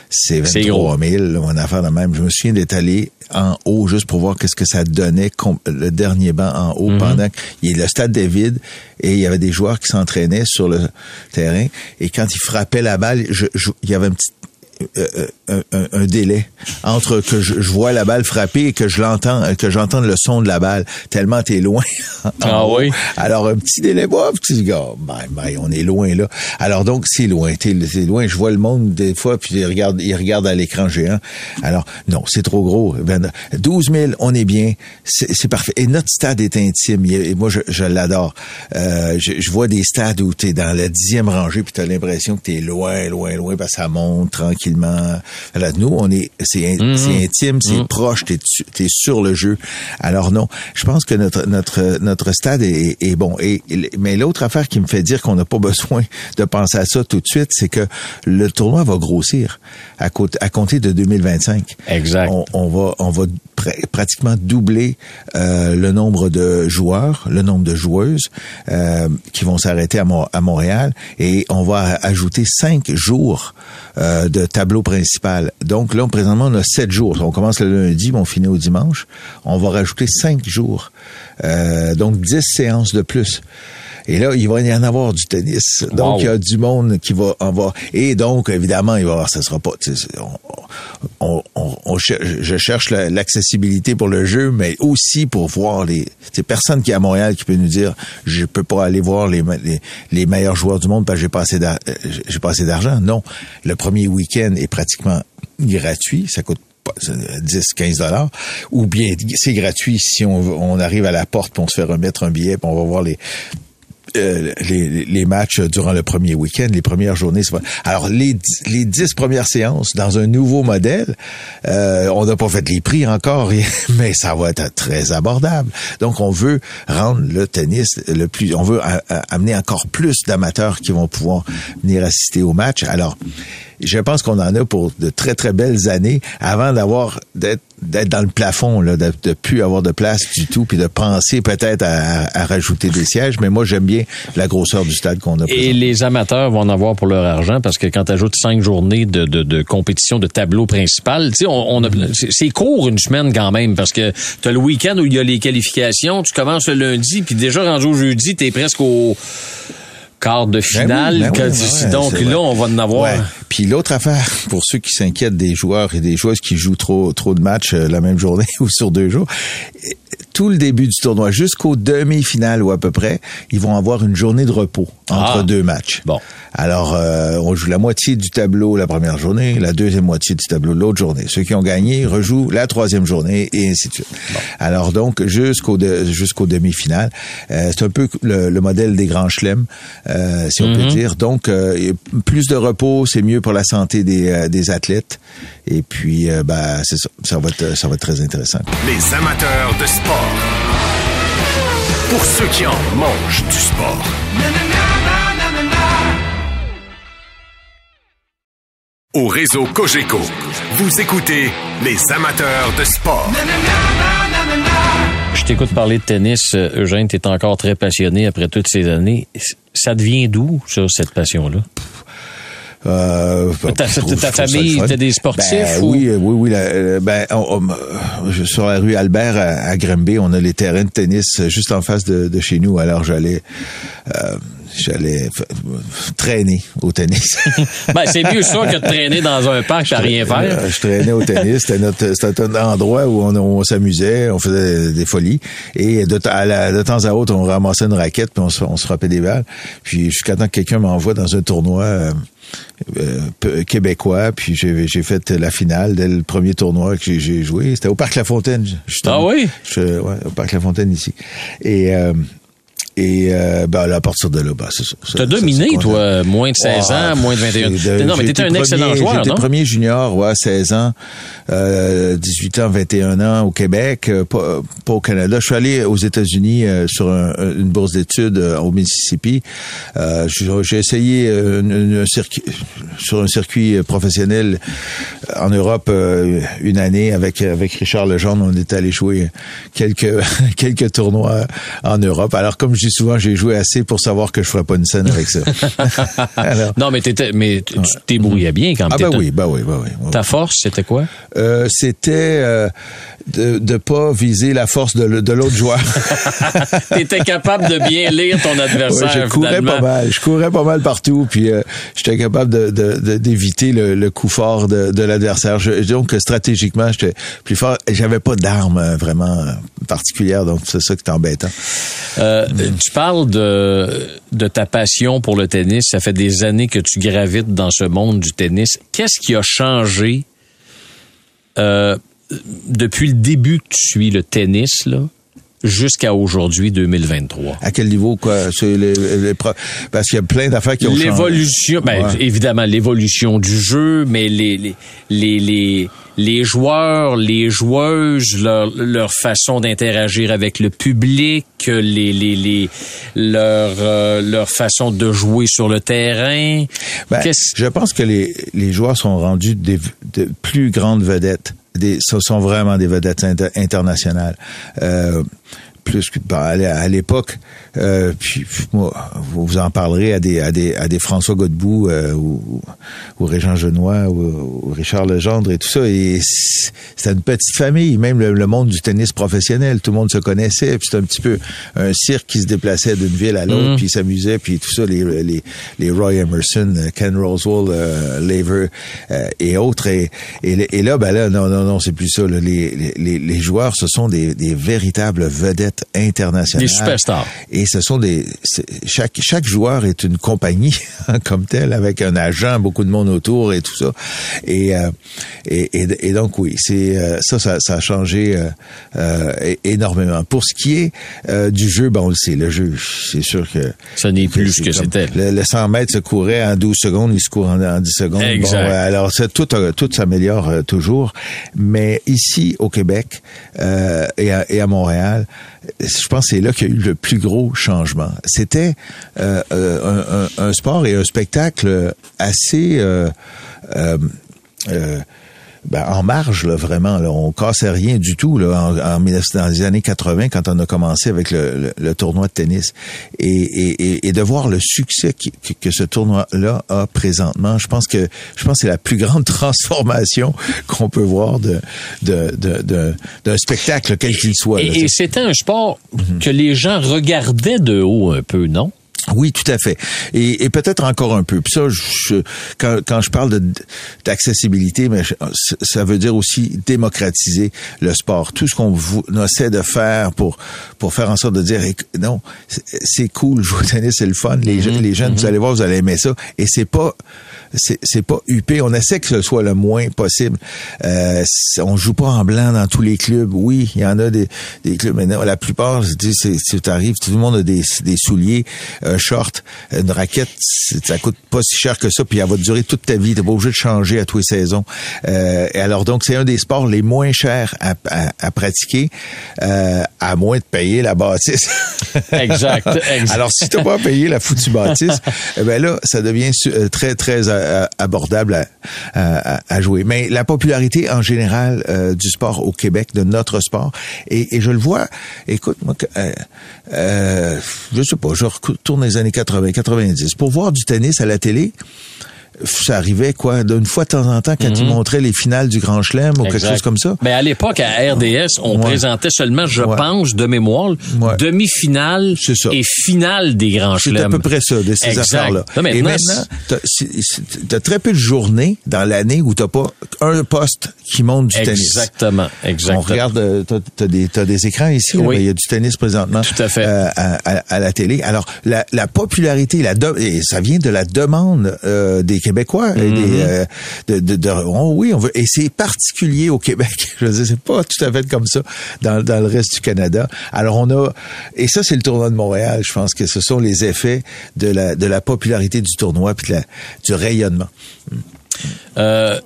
S3: C'est
S2: C'est
S3: 23 000, là, une affaire de même. Je me souviens d'être allé en haut juste pour voir qu'est-ce que ça donnait le dernier banc en haut pendant que le stade était vide et il y avait des joueurs qui s'entraînaient sur le terrain et quand ils frappaient la balle, je- je- il y avait un petit euh, euh, un, un- un délai entre que je, je vois la balle frapper et que je l'entends, que j'entende le son de la balle, tellement t'es loin. [laughs]
S2: Ah oui?
S3: Alors un petit délai, bah, petit gars, ben, ben, on est loin là. Alors donc c'est loin, t'es, loin. Je vois le monde des fois, puis il regarde, il regarde à l'écran géant. Alors non, c'est trop gros. Ben, 12 000, on est bien, c'est, parfait. Et notre stade est intime. Et moi, je, je l'adore. Euh, je, je vois des stades où t'es dans la dixième rangée, puis t'as l'impression que t'es loin, loin, loin, parce que ça monte Là, nous, on est, c'est, in- c'est intime, c'est proche, t'es, t'es sur le jeu. Alors non, je pense que notre notre notre stade est, est bon. Et mais l'autre affaire qui me fait dire qu'on n'a pas [laughs] besoin de penser à ça tout de suite, c'est que le tournoi va grossir à, côté, à compter de 2025.
S2: Exact.
S3: On, on va on va pr- pratiquement doubler euh, le nombre de joueurs, le nombre de joueuses euh, qui vont s'arrêter à, Mo- à Montréal et on va ajouter cinq jours euh, de tableau principal. Donc là, présentement, on a sept jours. On commence le lundi, mais on finit au dimanche. On va rajouter cinq jours. Euh, donc dix séances de plus. Et là, il va y en avoir du tennis. Donc,
S2: Wow.
S3: il y a du monde qui va en voir. Et donc, évidemment, il va y avoir, ça sera pas, on, on, on- je cherche la- l'accessibilité pour le jeu, mais aussi pour voir les, c'est personne qui est à Montréal qui peut nous dire, je peux pas aller voir les, les, les meilleurs joueurs du monde parce que j'ai pas assez euh, j'ai pas assez d'argent. Non. Le premier week-end est pratiquement gratuit. Ça coûte pas- 10, 15 dollars, ou bien c'est gratuit si on, on arrive à la porte, puis on se fait remettre un billet, puis on va voir les, euh, les, les matchs durant le premier week-end, les premières journées. Alors, les, dix- les dix premières séances dans un nouveau modèle, euh, on n'a pas fait les prix encore, [laughs] mais ça va être très abordable. Donc, on veut rendre le tennis le plus... On veut amener encore plus d'amateurs qui vont pouvoir venir assister au match. Alors, je pense qu'on en a pour de très, très belles années avant d'avoir d'être d'être dans le plafond, là, de, de plus avoir de place du tout, puis de penser peut-être à, à- à rajouter des sièges. Mais moi, j'aime bien la grosseur du stade qu'on a.
S2: Et
S3: présentement.
S2: les amateurs vont en avoir pour leur argent parce que quand tu ajoutes cinq journées de, de, de compétition de tableau principal, tu sais, on, on a, c'est- c'est court une semaine quand même parce que tu as le week-end où il y a les qualifications, tu commences le lundi, puis déjà rendu au jeudi, tu es presque au quart de
S3: Ben
S2: finale.
S3: oui, ben oui,
S2: Que-
S3: ben ouais,
S2: donc là, on va en avoir.
S3: Ouais. Puis l'autre affaire, pour ceux qui s'inquiètent des joueurs et des joueuses qui jouent trop trop de matchs euh, la même journée [laughs] ou sur deux jours, tout le début du tournoi jusqu'au demi-finale ou à peu près, ils vont avoir une journée de repos entre
S2: Ah.
S3: deux matchs.
S2: Bon.
S3: Alors, euh, on joue la moitié du tableau la première journée, la deuxième moitié du tableau l'autre journée. Ceux qui ont gagné rejouent la troisième journée et ainsi de suite. Alors donc, jusqu'au de- jusqu'au demi-finale, euh, c'est un peu le, le modèle des grands chelems, euh, si on peut dire. Donc, euh, plus de repos, c'est mieux pour la santé des, euh, des athlètes. Et puis, euh, bah, c'est ça, ça va être, ça va être très intéressant.
S1: Les amateurs de sport. Pour ceux qui en mangent du sport. Au réseau Cogeco, vous écoutez les amateurs de sport.
S2: Je t'écoute parler de tennis, euh, Eugène, tu es encore très passionné après toutes ces années. Ça devient d'où, ça, cette passion-là?
S3: Euh,
S2: Ta-
S3: trouve-
S2: ta famille, t'as des sportifs
S3: Ben,
S2: ou-
S3: Oui, euh, oui, oui. la- euh, ben, on- on- je- sur la rue Albert à, à Grimby, on a les terrains de tennis juste en face de, de chez nous. Alors j'allais, euh, j'allais traîner au tennis. [laughs]
S2: Ben, c'est mieux ça que de traîner dans un parc à rien faire.
S3: Euh, Je traînais au tennis. C'était notre, c'était un endroit où on, on s'amusait, on faisait des folies. Et de, t- à la- de temps à autre, on ramassait une raquette puis on se, on se frappait des balles. Puis jusqu'à temps que quelqu'un m'envoie dans un tournoi euh, euh, québécois. Puis j'ai, j'ai fait la finale dès le premier tournoi que j'ai, j'ai joué. C'était au Parc La Fontaine. justement.
S2: Ah oui?
S3: Je- ouais, au Parc La Fontaine ici. Et euh, et euh, ben, à partir de là, ben, c'est ça.
S2: T'as dominé, toi, moins de 16 ans, moins de 21.
S3: De,
S2: non, mais t'étais un excellent joueur,
S3: J'étais premier junior, ouais, 16 ans, euh, 18 ans, 21 ans au Québec, euh, pas, pas au Canada. Je suis allé aux États-Unis euh, sur un- une bourse d'études euh, au Mississippi. Euh, j'ai essayé euh, un- un circuit, sur un circuit professionnel en Europe euh, une année avec avec Richard Legendre. On est allé jouer quelques [laughs] quelques tournois en Europe. Alors comme je dis souvent, j'ai joué assez pour savoir que je ferais pas une scène avec ça. [laughs] Alors,
S2: Non, mais t'étais, mais tu tu te débrouillais bien quand même.
S3: ah ben oui, ben oui, ben oui.
S2: Ta force, c'était quoi?
S3: Euh, c'était euh, de de pas viser la force de, l'autre joueur. [laughs]
S2: T'étais capable de bien lire ton
S3: Ouais,
S2: adversaire,
S3: je courais
S2: finalement.
S3: pas mal, je courais pas mal partout, puis euh, j'étais capable de de- de- d'éviter le, le coup fort de, l'adversaire. Donc stratégiquement, j'étais plus fort. J'avais pas d'arme euh, vraiment euh, particulière, donc c'est ça qui est embêtant.
S2: Euh, Tu parles de, de ta passion pour le tennis. Ça fait des années que tu gravites dans ce monde du tennis. Qu'est-ce qui a changé euh, depuis le début que tu suis le tennis, là, jusqu'à aujourd'hui, 2023?
S3: À quel niveau quoi? C'est les, les pro- parce qu'il y a plein d'affaires qui ont changé.
S2: L'évolution, ben,
S3: Ouais.
S2: évidemment, l'évolution du jeu, mais les, les, les, les, les joueurs, les joueuses, leur, leur façon d'interagir avec le public, les, les, les, leur, euh, leur façon de jouer sur le terrain.
S3: Ben, je pense que les, les joueurs sont rendus des de plus grandes vedettes. Des, ce sont vraiment des vedettes inter- internationales. Euh, plus que l'é- à l'époque, euh, puis moi, vous vous en parlerez à des à des à des François Godbout euh, ou, ou Régent Genois ou, ou Richard Legendre et tout ça. Et c'était une petite famille, même le, le monde du tennis professionnel, tout le monde se connaissait. Puis c'était un petit peu un cirque qui se déplaçait d'une ville à l'autre, puis s'amusait, puis tout ça. Les les les Roy Emerson, Ken Roswell, euh, Laver euh, et autres. Et, et, et là, ben là, non non non, c'est plus ça. là. Les, les les les joueurs, ce sont des des véritables vedettes internationales.
S2: Des superstars.
S3: Et ce sont des chaque chaque joueur est une compagnie [laughs] comme telle avec un agent, beaucoup de monde autour et tout ça. Et euh, et, et, et donc oui, c'est euh, ça, ça ça a changé euh, euh, énormément. Pour ce qui est euh, du jeu, ben on le sait, le jeu, c'est sûr que
S2: Ce n'est plus ce que c'était.
S3: Le, le 100 mètres se courait en 12 secondes, il se court en, en 10 secondes.
S2: Exact.
S3: Bon, alors ça, tout, tout s'améliore toujours. Mais ici, au Québec euh, et, à, et à Montréal, je pense que c'est là qu'il y a eu le plus gros changement. C'était euh, euh, un, un- un sport et un spectacle assez... euh, euh, euh, ben, en marge, là, vraiment. Là, on cassait rien du tout là, en, en 1900 dans les années 80 quand on a commencé avec le, le- le tournoi de tennis. Et, et, et, et de voir le succès qui- que, que ce tournoi-là a présentement, je pense que je pense que c'est la plus grande [laughs] transformation qu'on peut voir de, de, de, de- d'un spectacle, quel qu'il soit. là,
S2: Et, c'était un sport que les gens regardaient de haut un peu, non?
S3: Oui, tout à fait. Et, et peut-être encore un peu. Puis ça, je, quand, quand je parle d'accessibilité, mais je- ça veut dire aussi démocratiser le sport. Tout ce qu'on essaie de faire pour pour faire en sorte de dire non, c'est- cool, jouer au tennis, c'est le fun. Les, jeunes- les jeunes, vous allez voir, vous allez aimer ça. Et c'est pas c'est c'est pas huppé. On essaie que ce soit le moins possible. Euh, on joue pas en blanc dans tous les clubs. Oui, il y en a des, des clubs, mais non, la plupart, je dis, c'est, c'est t'arrives, tout le monde a des, des souliers, un short, une raquette, ça coûte pas si cher que ça, puis elle va durer toute ta vie. T'es pas obligé de changer à tous les saisons. Euh, et alors donc, c'est un des sports les moins chers à, à, à pratiquer, euh, à moins de payer la bâtisse. [laughs]
S2: Exact, exact.
S3: Alors, si t'as pas payé la foutue bâtisse, [laughs] eh ben là, ça devient euh, très, très euh, abordable à, à- à jouer. Mais la popularité en général euh, du sport au Québec, de notre sport, et, et je le vois, écoute, moi, euh, euh, je sais pas, je retourne les années 80, 90, pour voir du tennis à la télé, ça arrivait quoi d'une fois de temps en temps quand ils montraient les finales du Grand Chelem ou quelque chose comme ça.
S2: Mais à l'époque, à RDS, on
S3: Ouais.
S2: présentait seulement, je
S3: Ouais.
S2: pense, de mémoire,
S3: Ouais.
S2: demi-finale
S3: C'est
S2: et finale des grands
S3: C'est
S2: chelems.
S3: à peu près ça, de ces affaires-là.
S2: Là,
S3: Et
S2: maintenant,
S3: t'as c'est- c'est- t'as très peu de journées dans l'année où t'as pas un poste qui monte du tennis.
S2: Exactement, exactement.
S3: On regarde, euh, t'as, t'as des, écrans ici,
S2: Oui.
S3: il y a du tennis présentement
S2: Tout à fait.
S3: euh, à, à- à la télé. Alors, la, la popularité, la de- et ça vient de la demande euh, des Québécois. et des, euh, de, de, de- oh oui, on veut. Et c'est particulier au Québec. Je veux dire, c'est pas tout à fait comme ça dans, dans le reste du Canada. Alors on a et ça c'est le tournoi de Montréal. Je pense que ce sont les effets de la de la popularité du tournoi puis de la- du rayonnement.
S2: Euh,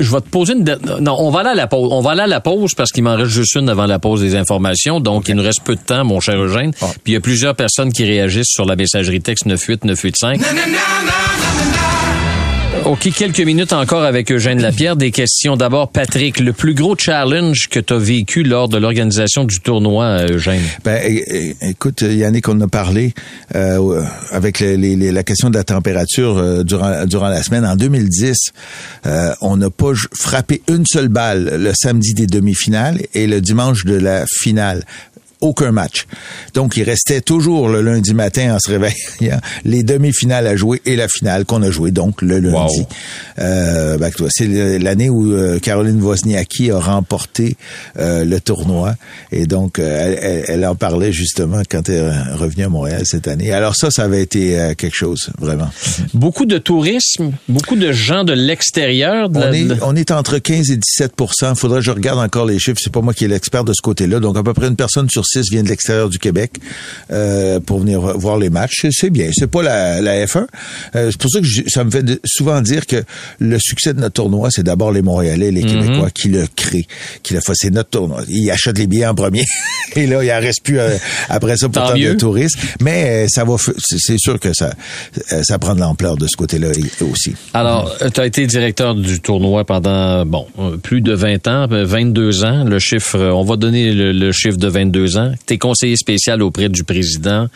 S2: je vais te poser une... Non, on va aller à la pause. On va aller à la pause parce qu'il m'en reste juste une avant la pause des informations. Donc, il nous reste peu de temps, mon cher Eugène.
S3: Ah.
S2: Puis il y a plusieurs personnes qui réagissent sur la messagerie texte 98985. OK, quelques minutes encore avec Eugène Lapierre. Des questions. D'abord, Patrick, le plus gros challenge que tu as vécu lors de l'organisation du tournoi, euh, Eugène?
S3: Ben, écoute, Yannick, on a parlé euh, avec les- les- la question de la température euh, durant, durant la semaine. En 2010, euh, on n'a pas frappé une seule balle le samedi des demi-finales et le dimanche de la finale. Aucun match. Donc, il restait toujours le lundi matin en se réveillant [laughs] les demi-finales à jouer et la finale qu'on a joué donc le lundi.
S2: Wow.
S3: Euh, ben, c'est l'année où euh, Caroline Wozniacki a remporté euh, le tournoi et donc euh, elle, en parlait justement quand elle est revenue à Montréal cette année. Alors ça, ça avait été euh, quelque chose vraiment.
S2: Beaucoup de tourisme, beaucoup de gens de l'extérieur. de
S3: On est, on est entre 15 et 17 Faudrait que je regarde encore les chiffres. C'est pas moi qui est l'expert de ce côté-là. Donc, à peu près une personne sur six vient de l'extérieur du Québec euh, pour venir voir les matchs. C'est- bien. C'est pas la, la F1. Euh, c'est pour ça que je- ça me fait de- souvent dire que le succès de notre tournoi, c'est d'abord les Montréalais, les Québécois qui le créent, qui le font. C'est notre tournoi. Ils achètent les billets en premier. [laughs] et là, il en reste plus euh, après ça pour
S2: Tant
S3: tant de touristes. Mais ça va. c'est- sûr que ça, ça prend de l'ampleur de ce côté-là aussi.
S2: Alors, tu as été directeur du tournoi pendant, bon, plus de 20 ans, euh, 22 ans. Le chiffre, on va donner le, le chiffre de 22 ans. Tu es conseiller spécial auprès du président.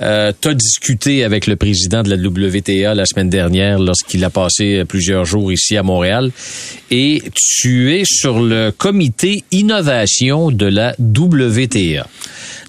S2: Euh, tu as discuté avec le président de la WTA la semaine dernière lorsqu'il a passé euh, plusieurs jours ici à Montréal. Et tu es sur le comité innovation de la WTA.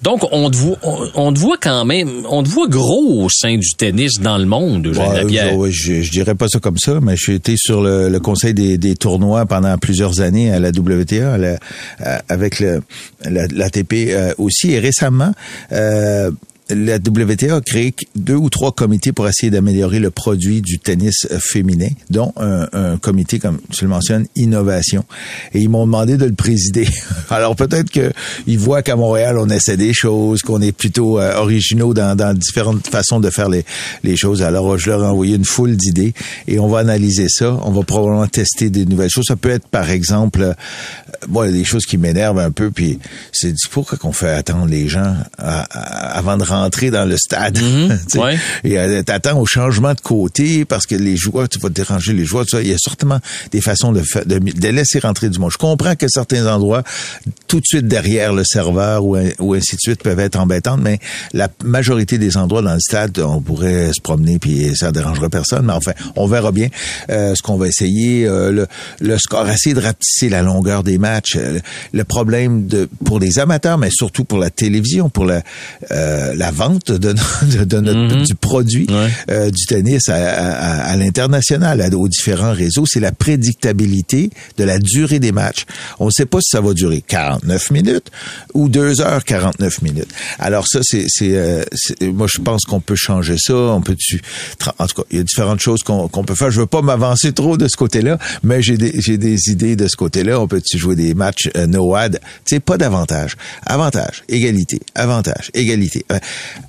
S2: Donc, on te voit, on, on te voit quand même, on te voit gros au sein du tennis dans le monde, Eugène
S3: Ouais,
S2: Lapierre.
S3: ouais, je, je dirais pas ça comme ça, mais j'ai été sur le, le conseil des, des tournois pendant plusieurs années à la WTA, à la- à- avec le, la, l'ATP euh, aussi. Et récemment, euh, la WTA a créé deux ou trois comités pour essayer d'améliorer le produit du tennis féminin, dont un, comité, comme tu le mentionnes, innovation. Et ils m'ont demandé de le présider. [laughs] Alors peut-être que ils voient qu'à Montréal, on essaie des choses, qu'on est plutôt euh, originaux dans, différentes façons de faire les, choses. Alors je leur ai envoyé une foule d'idées et on va analyser ça. On va probablement tester des nouvelles choses. Ça peut être par exemple, euh, bon, des choses qui m'énervent un peu. Puis c'est pourquoi qu'on fait attendre les gens avant de rentrer dans le stade. [laughs] Sais.
S2: ouais.
S3: Et euh, t'attends au changement de côté parce que les joueurs, tu vas déranger les joueurs. Il y a certainement des façons de, de, de laisser rentrer du monde. Je comprends que certains endroits, tout de suite derrière le serveur ou, ou ainsi de suite, peuvent être embêtantes, mais la majorité des endroits dans le stade, on pourrait se promener puis ça dérangerait personne. Mais enfin, on verra bien euh, ce qu'on va essayer. Euh, le, le score, essayer de rapetisser la longueur des matchs. Euh, le problème de pour les amateurs, mais surtout pour la télévision, pour la, euh, la vente de, de, de notre, du produit
S2: Ouais.
S3: euh, du tennis à, à, à l'international, aux différents réseaux, c'est la prédictabilité de la durée des matchs. On ne sait pas si ça va durer 49 minutes ou 2 heures 49 minutes. Alors ça, c'est, c'est, euh, c'est- moi je pense qu'on peut changer ça. On peut, tu, en tout cas, il y a différentes choses qu'on, peut faire. Je veux pas m'avancer trop de ce côté-là, mais j'ai des, j'ai des idées de ce côté-là. On peut tu jouer des matchs euh, no ad, tu sais, pas d'avantage, avantage, égalité, avantage, égalité.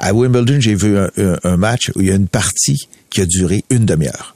S3: Euh, à Wimbledon, j'ai vu un, match où il y a une partie qui a duré une demi-heure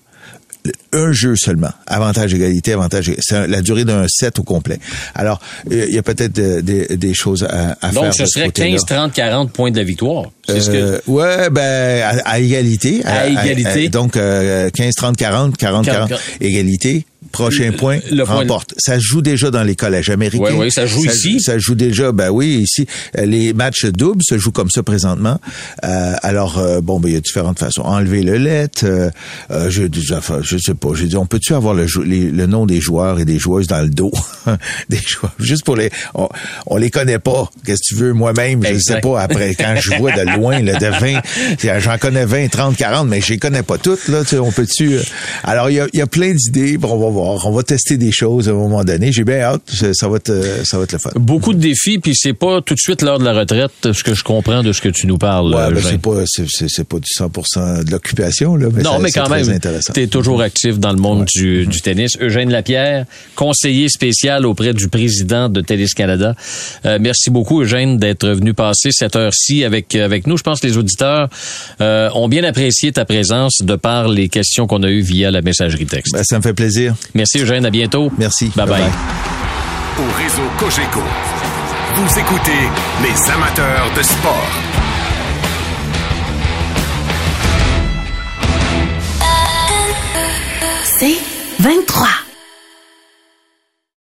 S3: un jeu seulement. Avantage, égalité, avantage. C'est la durée d'un set au complet. Alors, euh, il y a peut-être euh, des, des choses à, à faire.
S2: Donc, ce serait
S3: côté-là.
S2: 15, 30, 40 points de la victoire. Ce que...
S3: Euh, ouais, ben, à, à égalité.
S2: À égalité.
S3: donc, euh, 15, 30, 40, 40, 40,
S2: 40.
S3: égalité. Prochain point,
S2: le point-
S3: remporte. Ça joue déjà dans les collèges américains.
S2: Ouais, ouais, ça joue ici.
S3: Ça joue déjà, ben oui, ici. Les matchs doubles se jouent comme ça présentement. Euh, alors, euh, bon, ben, il y a différentes façons. Enlever le let, euh, euh, je, je, sais pas. J'ai dit, on peut-tu avoir le, les- le nom des joueurs et des joueuses dans le dos? [laughs] des joueurs, juste pour les... On, on les connaît pas. Qu'est-ce que tu veux? Moi-même, je sais pas. Après, quand je vois de loin, là, de 20, [laughs] j'en connais 20, 30, 40, mais je les connais pas toutes, là. Tu sais, on peut-tu... euh, Alors, il y a, y a plein d'idées. Bon, on va voir. On va tester des choses à un moment donné. J'ai bien hâte. Ça, va être, euh, ça va être le fun.
S2: Beaucoup de défis, puis c'est pas tout de suite l'heure de la retraite, ce que je comprends de ce que tu nous parles.
S3: Ouais, ben, c'est pas, c'est, pas du 100% de l'occupation, là. Mais
S2: non,
S3: ça-
S2: mais quand même, tu es toujours actif dans le monde du, du tennis. Eugène Lapierre, conseiller spécial auprès du président de Tennis Canada. Euh, merci beaucoup, Eugène, d'être venu passer cette heure-ci avec, avec nous. Je pense que les auditeurs euh, ont bien apprécié ta présence de par les questions qu'on a eues via la messagerie texte.
S3: Ben, ça me fait plaisir.
S2: Merci, Eugène. À bientôt.
S3: Merci.
S2: Bye-bye.
S3: Bye-bye.
S1: Au réseau Cogeco, vous écoutez les amateurs de sport.
S4: C'est 23.